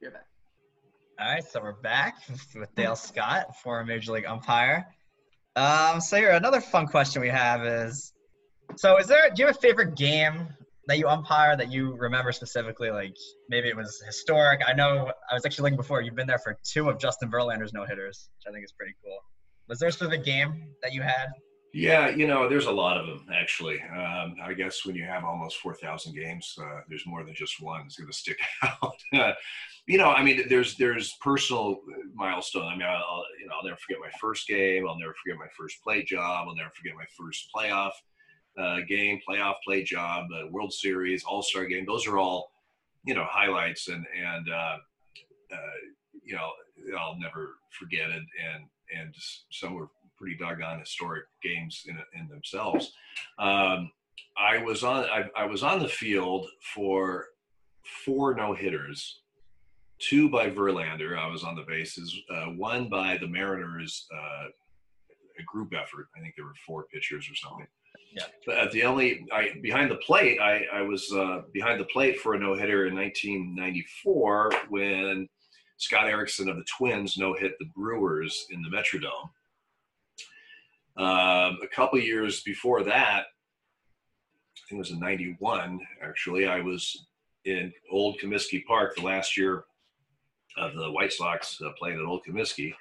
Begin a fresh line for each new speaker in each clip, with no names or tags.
You're back.
All right, so we're back with Dale Scott, former Major League umpire. Um, so here, another fun question we have is, so is there, do you have a favorite game that you umpire that you remember specifically? Like maybe it was historic. I know I was actually looking before. You've been there for two of Justin Verlander's no hitters, which I think is pretty cool. Was there a specific game that you had?
Yeah, you know, there's a lot of them actually. Um, I guess when you have almost 4,000 games, uh, there's more than just one that's going to stick out. You know, I mean, there's there's personal milestone. I mean, I'll you know I'll never forget my first game. I'll never forget my first plate job. I'll never forget my first playoff uh, game, playoff plate job, uh, World Series, All Star game. Those are all you know highlights, and and uh, uh you know I'll never forget it. And and some were pretty doggone historic games in, in themselves. Um, I was on I, I, was on the field for four no hitters, two by Verlander. I was on the bases. Uh, one by the Mariners, uh, a group effort. I think there were four pitchers or something.
Yeah.
But at the only I behind the plate, I, I was uh, behind the plate for a no hitter in 1994 when Scott Erickson of the Twins no hit the Brewers in the Metrodome. Um, a couple years before that, I think it was in 91, actually, I was in Old Comiskey Park the last year of the White Sox uh, playing at Old Comiskey.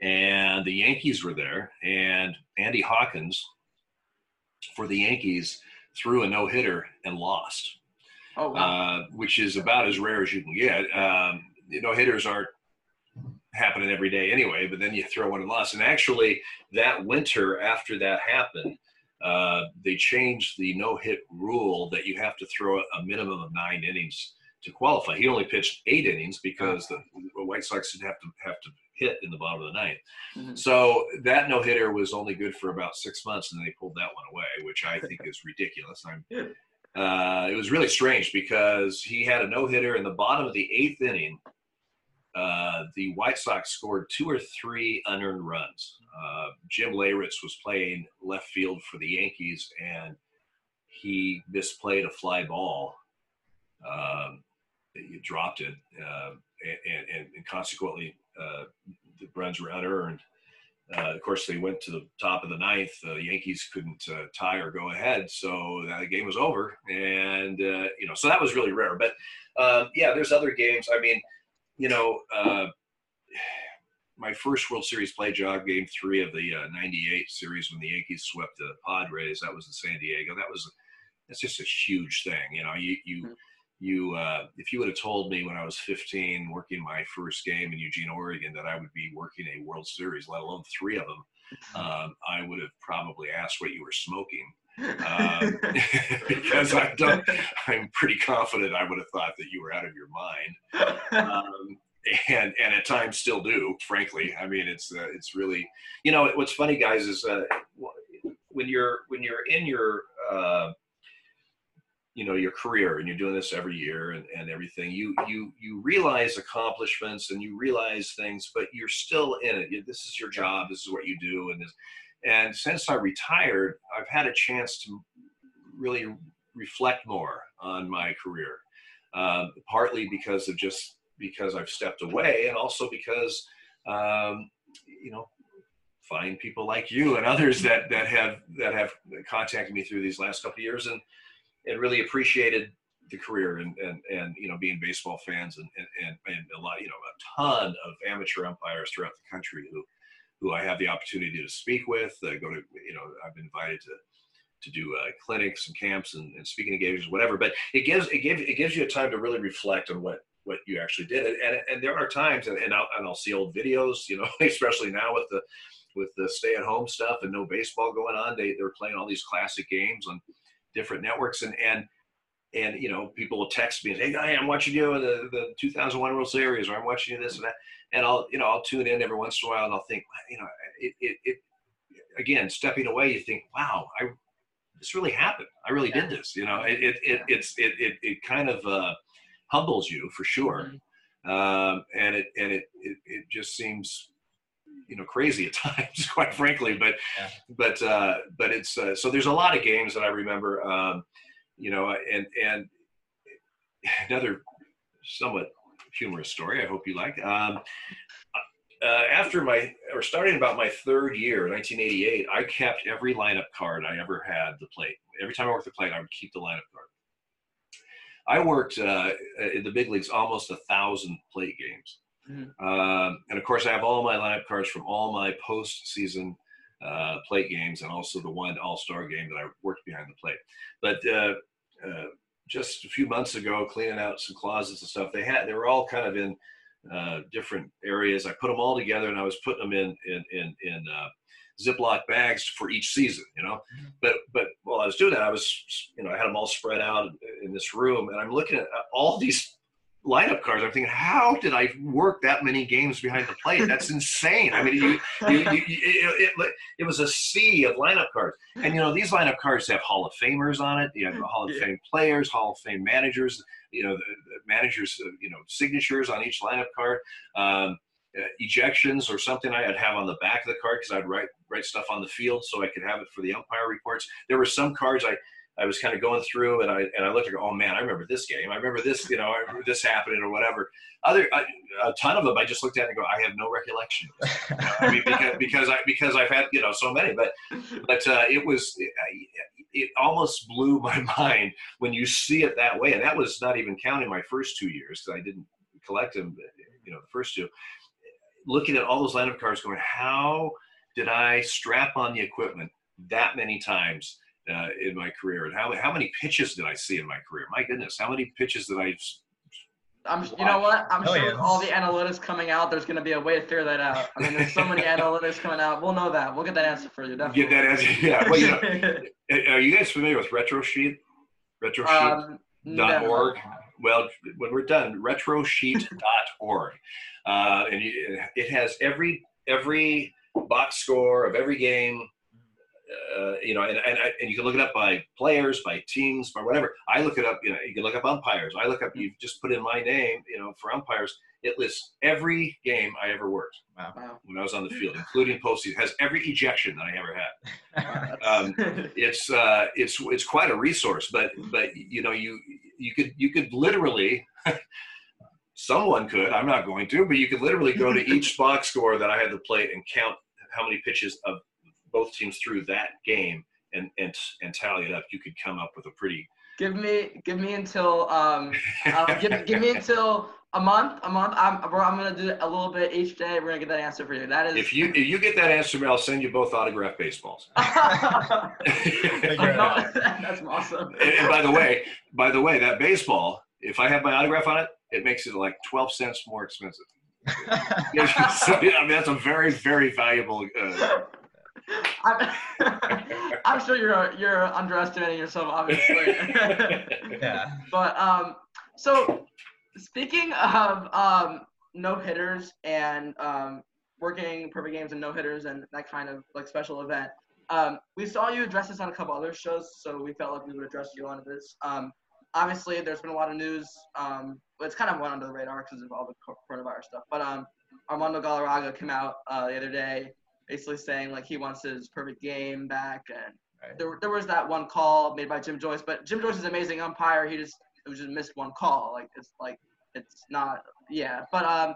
And the Yankees were there, and Andy Hawkins for the Yankees threw a no hitter and lost.
Oh, wow.
uh, which is about as rare as you can get. Um, no hitters aren't happening every day anyway, but then you throw one and lost. And actually, that winter after that happened, uh, they changed the no hit rule that you have to throw a minimum of nine innings to qualify. He only pitched eight innings because the White Sox didn't have to have to hit in the bottom of the 9th
Mhm.
So that no hitter was only good for about six months, and then they pulled that one away, which I think is ridiculous. I'm, uh, it was really strange because he had a no hitter in the bottom of the eighth inning uh, the White Sox scored two or three unearned runs. Uh, Jim Leyritz was playing left field for the Yankees, and he misplayed a fly ball. Um, he dropped it, uh, and, and, and, consequently, uh, the runs were unearned. Uh, of course, they went to the top of the ninth. The Yankees couldn't uh, tie or go ahead, so the game was over. And you know, so that was really rare. But yeah, there's other games. I mean, you know, uh, my first World Series plate job, game three of the uh, 98 series when the Yankees swept the Padres, that was in San Diego. That was, that's just a huge thing. You know, you, you,
Mm-hmm.
You, uh, if you would have told me when I was 15 working my first game in Eugene, Oregon, that I would be working a World Series, let alone three of them, um, I would have probably asked what you were smoking. um, because I don't, I'm pretty confident I would have thought that you were out of your mind, um, and and at times still do. Frankly, I mean it's uh, it's really, you know, what's funny, guys, is uh, when you're when you're in your uh, you know your career and you're doing this every year and, and everything you you you realize accomplishments and you realize things but you're still in it. This is your job this is what you do and this and since I retired, I've had a chance to really reflect more on my career, uh, partly because of just because I've stepped away, and also because um, you know find people like you and others that that have that have contacted me through these last couple of years and and really appreciated the career and and, and you know being baseball fans and, and and a lot you know a ton of amateur umpires throughout the country who who I have the opportunity to speak with. Uh, go to, you know, I've been invited to to do uh, clinics and camps and, and, speaking engagements, whatever. But it gives it gives it gives you a time to really reflect on what what you actually did. And and, there are times, and, and I'll and I'll see old videos, you know, especially now with the with the stay at home stuff and no baseball going on. They they're playing all these classic games on different networks and and and you know people will text me and say, "Hey, I'm watching you in the, the 2001 World Series," or "I'm watching you this and that," and I'll you know I'll tune in every once in a while and I'll think, you know, it it, it again stepping away, you think, "Wow, I this really happened. I really yeah. did this." You know, it it, it it's it, it it kind of uh, humbles you for sure, mm-hmm. um, and it and it, it it just seems you know crazy at times quite frankly but yeah. but uh but it's uh, so there's a lot of games that i remember um you know, and and another somewhat humorous story. I hope you like. Um, uh, after my or starting about my third year, 1988, I kept every lineup card I ever had the plate. Every time I worked the plate, I would keep the lineup card. I worked uh, in the big leagues almost a thousand plate games. Mm-hmm. Um, and of course, I have all my lineup cards from all my postseason uh, plate games and also the one All Star game that I worked behind the plate. But uh, uh, just a few months ago, cleaning out some closets and stuff, they had they were all kind of in uh, different areas. I put them all together and I was putting them in in in, in uh, Ziploc bags for each season, you know. Mm-hmm. But but while I was doing that, I was you know I had them all spread out in this room, and I'm looking at all these lineup cards. I'm thinking, how did I work that many games behind the plate? That's insane. I mean, you, you, you, it, it, it, was a sea of lineup cards. And, you know, these lineup cards have Hall of Famers on it. You have Hall of Fame players, Hall of Fame managers, you know, the, the managers, uh, you know, signatures on each lineup card. Um, uh, ejections or something I'd have on the back of the card because I'd write write stuff on the field so I could have it for the umpire reports. There were some cards I I was kind of going through and I and I looked at oh man I remember this game. I remember this you know I remember this happening or whatever. Other I, a ton of them I just looked at and go I have no recollection you know? I mean because because I because I've had you know so many but but uh, it was it, it almost blew my mind when you see it that way and that was not even counting my first two years because I didn't collect them you know the first two. Looking at all those lineup cards going how did I strap on the equipment that many times uh, in my career, and how how many pitches did I see in my career? My goodness, how many pitches did I?
I'm, you know what? I'm sure with all the analytics coming out, there's going to be a way to figure that out. I mean, there's so many analytics coming out. We'll know that. We'll get that answer for you. Definitely.
Get that answer. Yeah. Well, you know, are you guys familiar with RetroSheet? RetroSheet.org. Um, well, when we're done, retrosheet.org, uh, and you, it has every every box score of every game uh, you know, and, and, and you can look it up by players, by teams, by whatever. I look it up, you know, you can look up umpires. I look up, you just put in my name, you know, for umpires. It lists every game I ever worked wow. when I was on the field, including postseason. Has every ejection that I ever had. um, it's uh, it's it's quite a resource, but but you know you you could you could literally. someone could. I'm not going to, but you could literally go to each box score that I had to play and count how many pitches of both teams through that game and and and tally it up, you could come up with a pretty.
Give me give me until um, uh, give give me until a month a month. I'm I'm gonna do a little bit each day. We're gonna get that answer for you. That is.
If you if you get that answer, me, I'll send you both autographed baseballs. That's
awesome.
And, and by the way, by the way, that baseball, if I have my autograph on it, it makes it like twelve cents more expensive. so, I mean, that's a very very valuable. Uh,
I'm, I'm sure you're you're underestimating yourself, obviously.
yeah.
But um, so speaking of um no hitters and um working perfect games and no hitters and that kind of like special event. Um, we saw you address this on a couple other shows, so we felt like we would address you on this. Um, obviously, there's been a lot of news. Um, it's kind of went under the radar because of all the coronavirus stuff. But um, Armando Galarraga came out uh, the other day basically saying like he wants his perfect game back, and right. there there was that one call made by Jim Joyce, but Jim Joyce is an amazing umpire. He just it was just missed one call. Like it's like it's not yeah, but um.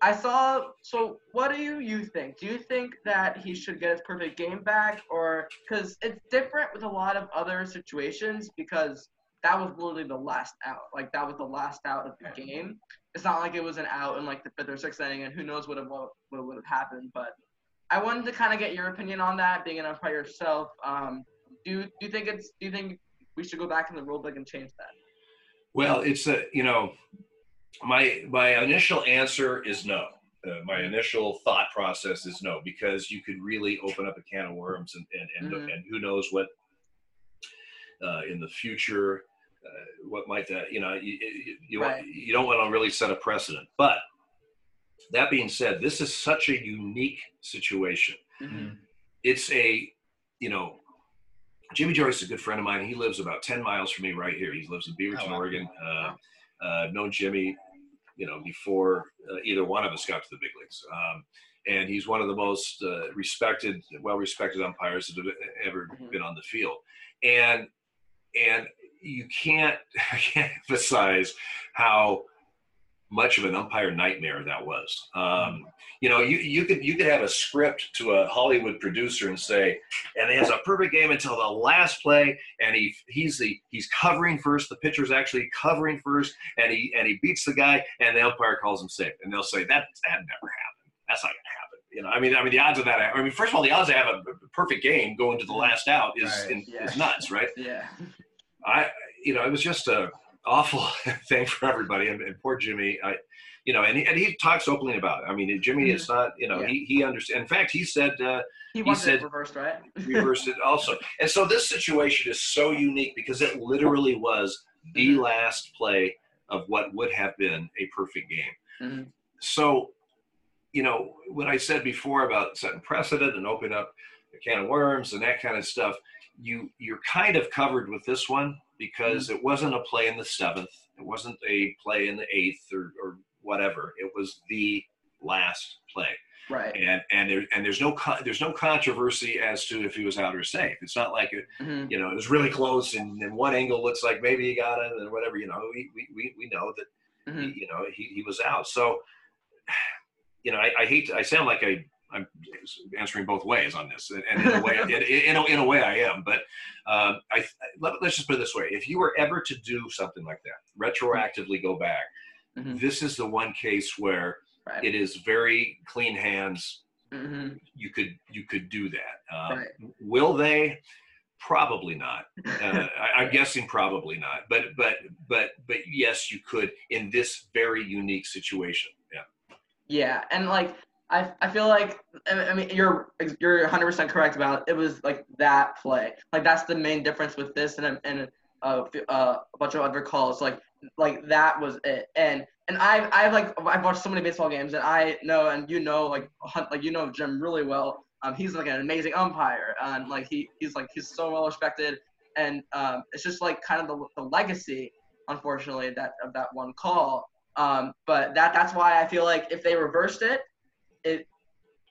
I saw. So, what do you you think? Do you think that he should get his perfect game back, or because it's different with a lot of other situations? Because that was literally the last out. Like that was the last out of the game. It's not like it was an out in like the fifth or sixth inning, and who knows what what would have happened. But I wanted to kind of get your opinion on that, being an umpire yourself. Um, do you, do you think it's do you think we should go back in the rule book and change that?
Well, it's a you know, my my initial answer is no. Uh, my initial thought process is no because you could really open up a can of worms and and and, mm-hmm. and who knows what uh, in the future uh, what might that you know you you, right. you don't want to really set a precedent but that being said, this is such a unique situation. Mm-hmm. It's a, you know, Jimmy Joyce is a good friend of mine. He lives about 10 miles from me right here. He lives in Beaverton, oh. Oregon. Uh, uh, known Jimmy, you know, before uh, either one of us got to the big leagues. Um, and he's one of the most uh, respected, well-respected umpires that have ever mm-hmm. been on the field. And and you can't, I can't emphasize how much of an umpire nightmare that was. Um, you know, you, you could you could have a script to a Hollywood producer and say, and he has a perfect game until the last play, and he he's the he's covering first, the pitcher's actually covering first, and he and he beats the guy, and the umpire calls him safe, and they'll say that that never happened. That's not gonna happen. You know, I mean, I mean, the odds of that. I mean, first of all, the odds to have a perfect game going to the last out is
Right.
in,
Yeah.
is nuts, right?
Yeah.
I, you know, it was just a awful thing for everybody, and, and poor Jimmy. I, you know, and he, and he talks openly about it. I mean, Jimmy is not, you know,
Yeah.
he he understands. In fact, he said uh,
He wants
said-
reversed, right?
reversed it also. And so this situation is so unique because it literally was the
Mhm.
last play of what would have been a perfect game.
Mhm.
So, you know, what I said before about setting precedent and opening up a can of worms and that kind of stuff, you you're kind of covered with this one because it wasn't a play in the seventh, it wasn't a play in the eighth or, or whatever. It was the last play
Right.
and and there and there's no con- there's no controversy as to if he was out or safe. It's not like it,
Mhm.
you know it was really close and, and one angle looks like maybe he got it and whatever. You know we we, we, we know that
Mhm.
he, you know he, he was out. So you know I, I hate to, I sound like I I'm answering both ways on this, and, and in a way in, in, a, in a way I am. But um, I let, let's just put it this way: if you were ever to do something like that, retroactively go back,
Mhm.
this is the one case where
Right.
it is very clean hands
Mhm.
you could you could do that. Um,
Right.
Will they? Probably not. Uh, I, I'm guessing probably not. But but but but yes, you could in this very unique situation. Yeah.
Yeah, and like I, I feel like I I mean you're you're 100 percent correct about it. it was like that play. Like that's the main difference with this and and a, a bunch of other calls. Like like that was it. And and I I've like I've watched so many baseball games and I know and you know like like you know Jim really well. Um he's like an amazing umpire and like he he's like he's so well respected. And um it's just like kind of the, the legacy unfortunately that of that one call. Um, but that that's why I feel like if they reversed it, it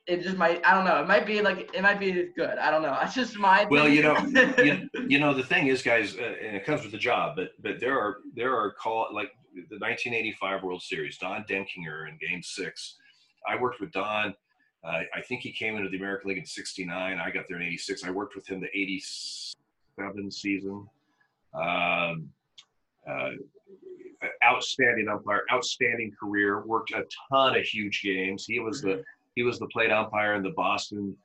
it just might I don't know. It might be like it might be good. I don't know. It's just my
Well, you know, you, you know the thing is, guys, uh, and it comes with the job. But but there are there are call like the 1985 World Series. Don Denkinger in Game Six. I worked with Don. Uh, I think he came into the American League in '69. I got there in '86. I worked with him the '87 season. Um, uh, outstanding umpire, outstanding career. Worked a ton of huge games. He was the he was the plate umpire in the Boston,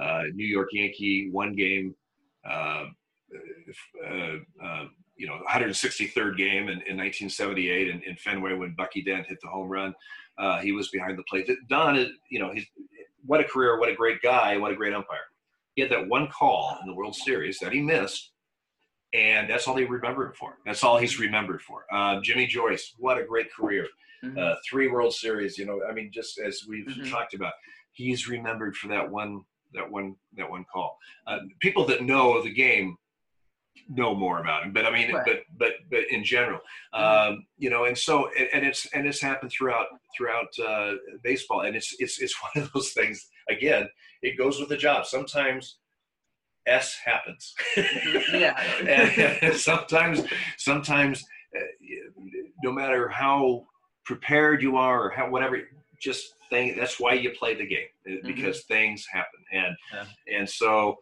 uh, New York Yankee one game, uh, uh, uh, you know, 163rd game in, in 1978 in, in Fenway when Bucky Dent hit the home run. Uh, he was behind the plate. Don is, you know, he's what a career, what a great guy, what a great umpire. He had that one call in the World Series that he missed, and that's all they remembered for. That's all he's remembered for. Uh, Jimmy Joyce, what a great career
Mhm.
uh, three World Series. You know, I mean, just as we've
Mhm.
talked about, he's remembered for that one, that one, that one call. Uh, people that know the game know more about him, but I mean,
Right.
but but but in general, um, you know, and so and, and it's and it's happened throughout throughout uh, baseball, and it's it's it's one of those things. Again, it goes with the job. Sometimes S happens.
yeah.
and sometimes sometimes uh, no matter how prepared you are or how whatever just thing that's why you play the game uh, because things happen and
Yeah.
and so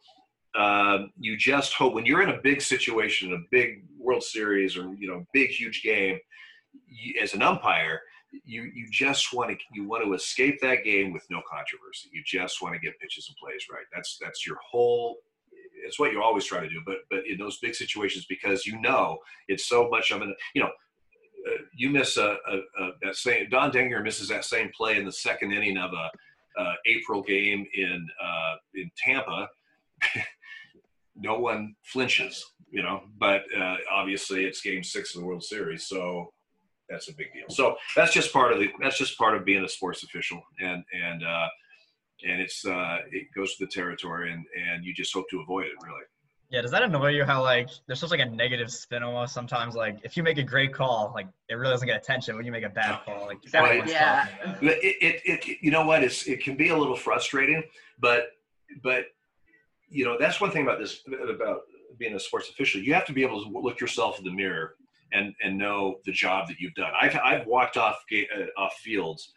um, you just hope when you're in a big situation a big world series or you know big huge game you, as an umpire you you just want to you want to escape that game with no controversy you just want to get pitches and plays right that's that's your whole it's what you always try to do but but in those big situations because you know it's so much of an you know uh, you miss a, a, a that same Don Denkinger misses that same play in the second inning of a uh, April game in uh, in Tampa. no one flinches, you know. But uh, obviously, it's Game Six of the World Series, so that's a big deal. So that's just part of the that's just part of being a sports official, and and uh, and it's uh, it goes to the territory, and and you just hope to avoid it, really.
Yeah, does that annoy you how like there's such like a negative spin almost sometimes? Like if you make a great call, like it really doesn't get attention. When you make a bad call, like
Exactly,
everyone's
yeah.
it.
It, it, it you know what it's it can be a little frustrating but but you know that's one thing about this about being a sports official you have to be able to look yourself in the mirror and and know the job that you've done. I've I've walked off uh, off fields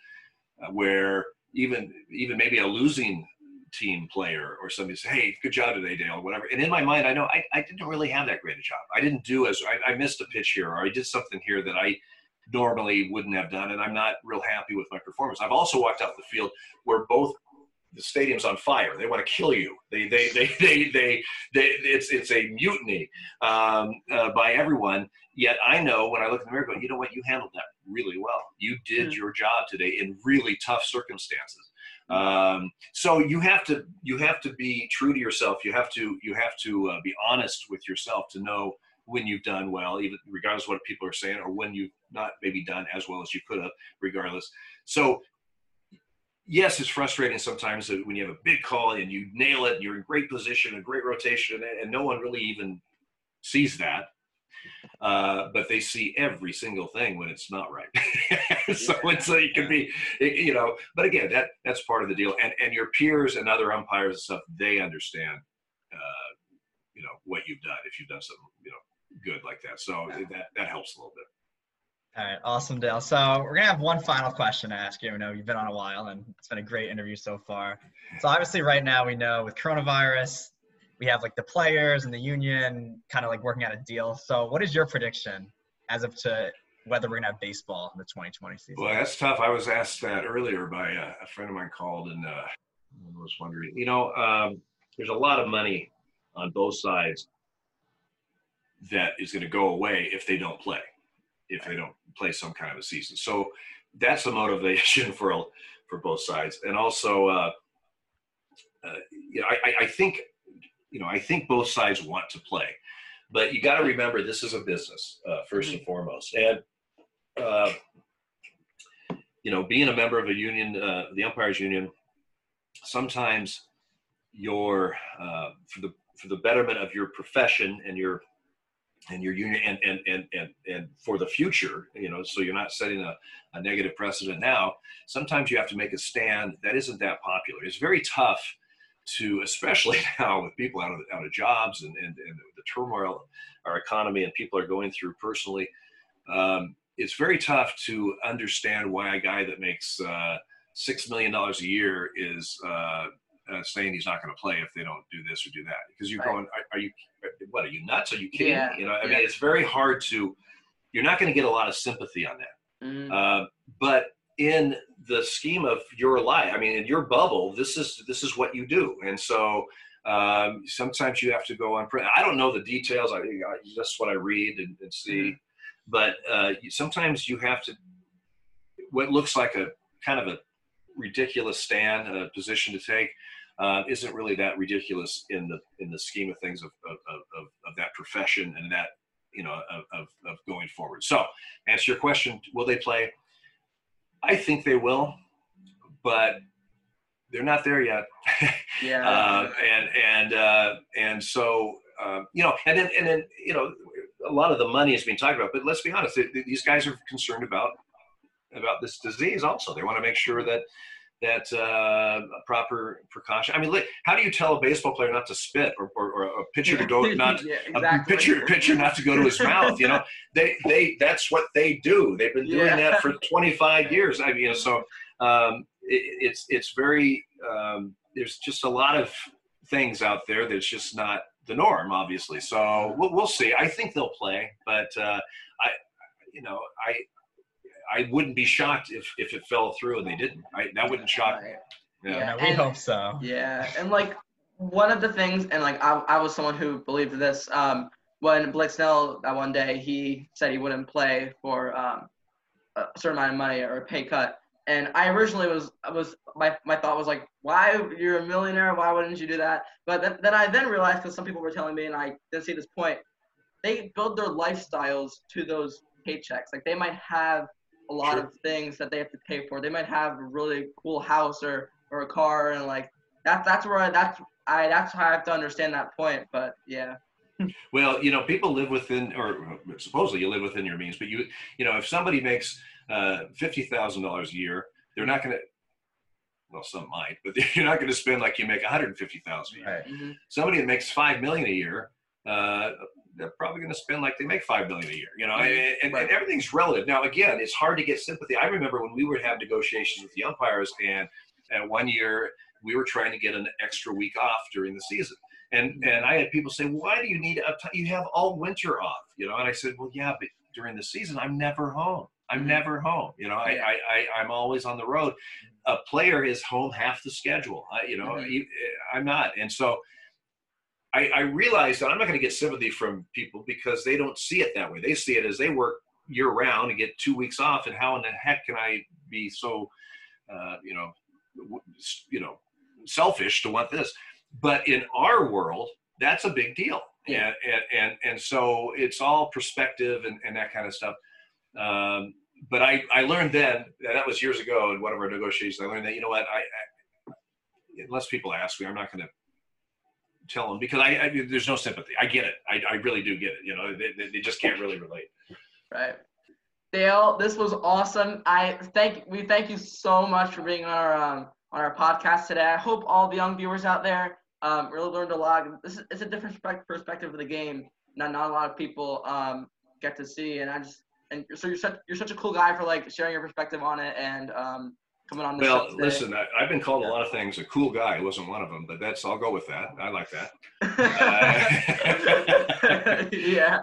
uh, where even even maybe a losing team player or somebody say, "Hey, good job today, Dale," whatever. And in my mind, I know I, I didn't really have that great a job. I didn't do as I, I missed a pitch here, or I did something here that I normally wouldn't have done, and I'm not real happy with my performance. I've also walked off the field where both the stadium's on fire. They want to kill you. They, they, they, they, they, they it's, it's a mutiny um, uh, by everyone. Yet I know when I look in the mirror, go, you know what? You handled that really well. You did mm-hmm. your job today in really tough circumstances. Um, so you have to you have to be true to yourself. You have to you have to uh, be honest with yourself to know when you've done well, even regardless of what people are saying, or when you've not maybe done as well as you could have, regardless. So yes, it's frustrating sometimes that when you have a big call and you nail it, and you're in great position, a great rotation, and no one really even sees that. Uh, but they see every single thing when it's not right. so yeah. it's like it can be, you know. But again, that that's part of the deal. And and your peers and other umpires and stuff, they understand, uh, you know, what you've done if you've done something, you know, good like that. So yeah. that that helps a little bit.
All right, awesome, Dale. So we're gonna have one final question to ask you. I know you've been on a while, and it's been a great interview so far. So obviously, right now we know with coronavirus, we have like the players and the union kind of like working out a deal. So what is your prediction as of to whether we're gonna have baseball in the 2020 season?
Well, that's tough. I was asked that earlier by a, a friend of mine called and uh, was wondering. You know, um, there's a lot of money on both sides that is going to go away if they don't play if they don't play some kind of a season. So that's the motivation for for both sides, and also, uh, uh, you know, I, I think, you know, I think both sides want to play, but you got to remember this is a business uh, 1st mm-hmm. and foremost, and uh, you know, being a member of a union, uh, the umpires union, sometimes your uh, for the for the betterment of your profession and your and your union and, and and and and for the future you know so you're not setting a, a negative precedent now sometimes you have to make a stand that isn't that popular it's very tough to especially now with people out of out of jobs and, and, and the turmoil our economy and people are going through personally um, it's very tough to understand why a guy that makes uh, six million dollars a year is uh, uh, saying he's not going to play if they don't do this or do that because you're right. going are, are, you what are you nuts are you kidding yeah. you know i yeah. mean it's very hard to you're not going to get a lot of sympathy on that mm-hmm. uh, but in the scheme of your life i mean in your bubble this is this is what you do and so um, sometimes you have to go on print i don't know the details i, I that's what i read and, and see mm-hmm. but uh, sometimes you have to what looks like a kind of a ridiculous stand a position to take uh, isn't really that ridiculous in the in the scheme of things of of, of, of that profession and that you know of, of, of going forward. So, answer your question: Will they play? I think they will, but they're not there yet.
yeah.
uh, and and uh, and so uh, you know, and then and then you know, a lot of the money is being talked about. But let's be honest; these guys are concerned about about this disease. Also, they want to make sure that that uh, proper precaution. I mean, like, how do you tell a baseball player not to spit or, or, or a pitcher to go not yeah, exactly. a pitcher pitcher not to go to his mouth? You know, they they that's what they do. They've been doing yeah. that for 25 years. I mean, so um, it, it's it's very um, there's just a lot of things out there that's just not the norm, obviously. So we'll, we'll see. I think they'll play, but uh, I, you know, I I wouldn't be shocked if if it fell through and they didn't. I, that wouldn't shock me.
Yeah, yeah we and, hope so.
Yeah, and like one of the things, and like I, I was someone who believed this. Um, when Blake Snell that one day he said he wouldn't play for um, a certain amount of money or a pay cut, and I originally was was my my thought was like, why you're a millionaire? Why wouldn't you do that? But then, then I then realized because some people were telling me, and I didn't see this point, they build their lifestyles to those paychecks. Like they might have a lot sure. of things that they have to pay for. They might have a really cool house or, or a car, and like that's that's where I, that's I that's how I have to understand that point. But yeah.
Well, you know, people live within, or supposedly you live within your means, but you, you know, if somebody makes uh, fifty thousand dollars a year, they're not going to. Well, some might, but you're not going to spend like you make one hundred fifty thousand a year. Right. Mm-hmm. Somebody that makes five million a year, uh, they're probably going to spend like they make five million a year. You know, and, and, and
Right.
everything's relative. Now, again, it's hard to get sympathy. I remember when we would have negotiations with the umpires, and and one year we were trying to get an extra week off during the season. And and I had people say, why do you need a t- you have all winter off? You know, and I said, well, yeah, but during the season I'm never home. I'm
Mhm.
never home. You know, I,
Yeah.
I, I I'm always on the road. A player is home half the schedule. I, you know,
Mhm.
you- I'm not, and so. I, I realize that I'm not going to get sympathy from people because they don't see it that way. They see it as they work year round and get two weeks off, and how in the heck can I be so, uh, you know, w- you know, selfish to want this? But in our world, that's a big deal,
Yeah.
and and and, and so it's all perspective and, and that kind of stuff. Um, but I, I learned then and that was years ago in one of our negotiations. I learned that you know what I, I unless people ask me, I'm not going to tell them because I, I there's no sympathy. I get it. I, I really do get it. You know, they, they- just can't really relate.
Right. Dale, this was awesome. I thank we thank you so much for being on our um, on our podcast today. I hope all the young viewers out there um, really learned a lot. This is it's a different perspective of the game. Not not a lot of people um, get to see, and I just and so you're such you're such a cool guy for like sharing your perspective on it and um, coming on the
Well,
show today.
listen, I, I've been called a lot of things. A cool guy wasn't one of them, but that's I'll go with that. I like that.
yeah.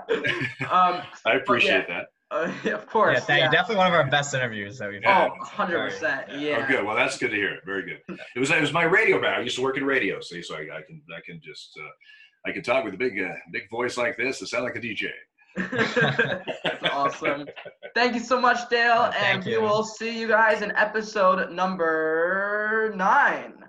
Um,
I appreciate that.
uh, of course.
Yeah, thank you. Definitely one of our best interviews that we've had.
Oh, 100%. Yeah.
Oh, good. Well, that's good to hear. Very good. It was it was my radio back. I used to work in radio, see, so I, I can I can just uh, I can talk with a big uh, big voice like this to sound like a DJ.
That's awesome. Thank you so much, Dale.
Oh,
and we
you.
will see you guys in episode number nine.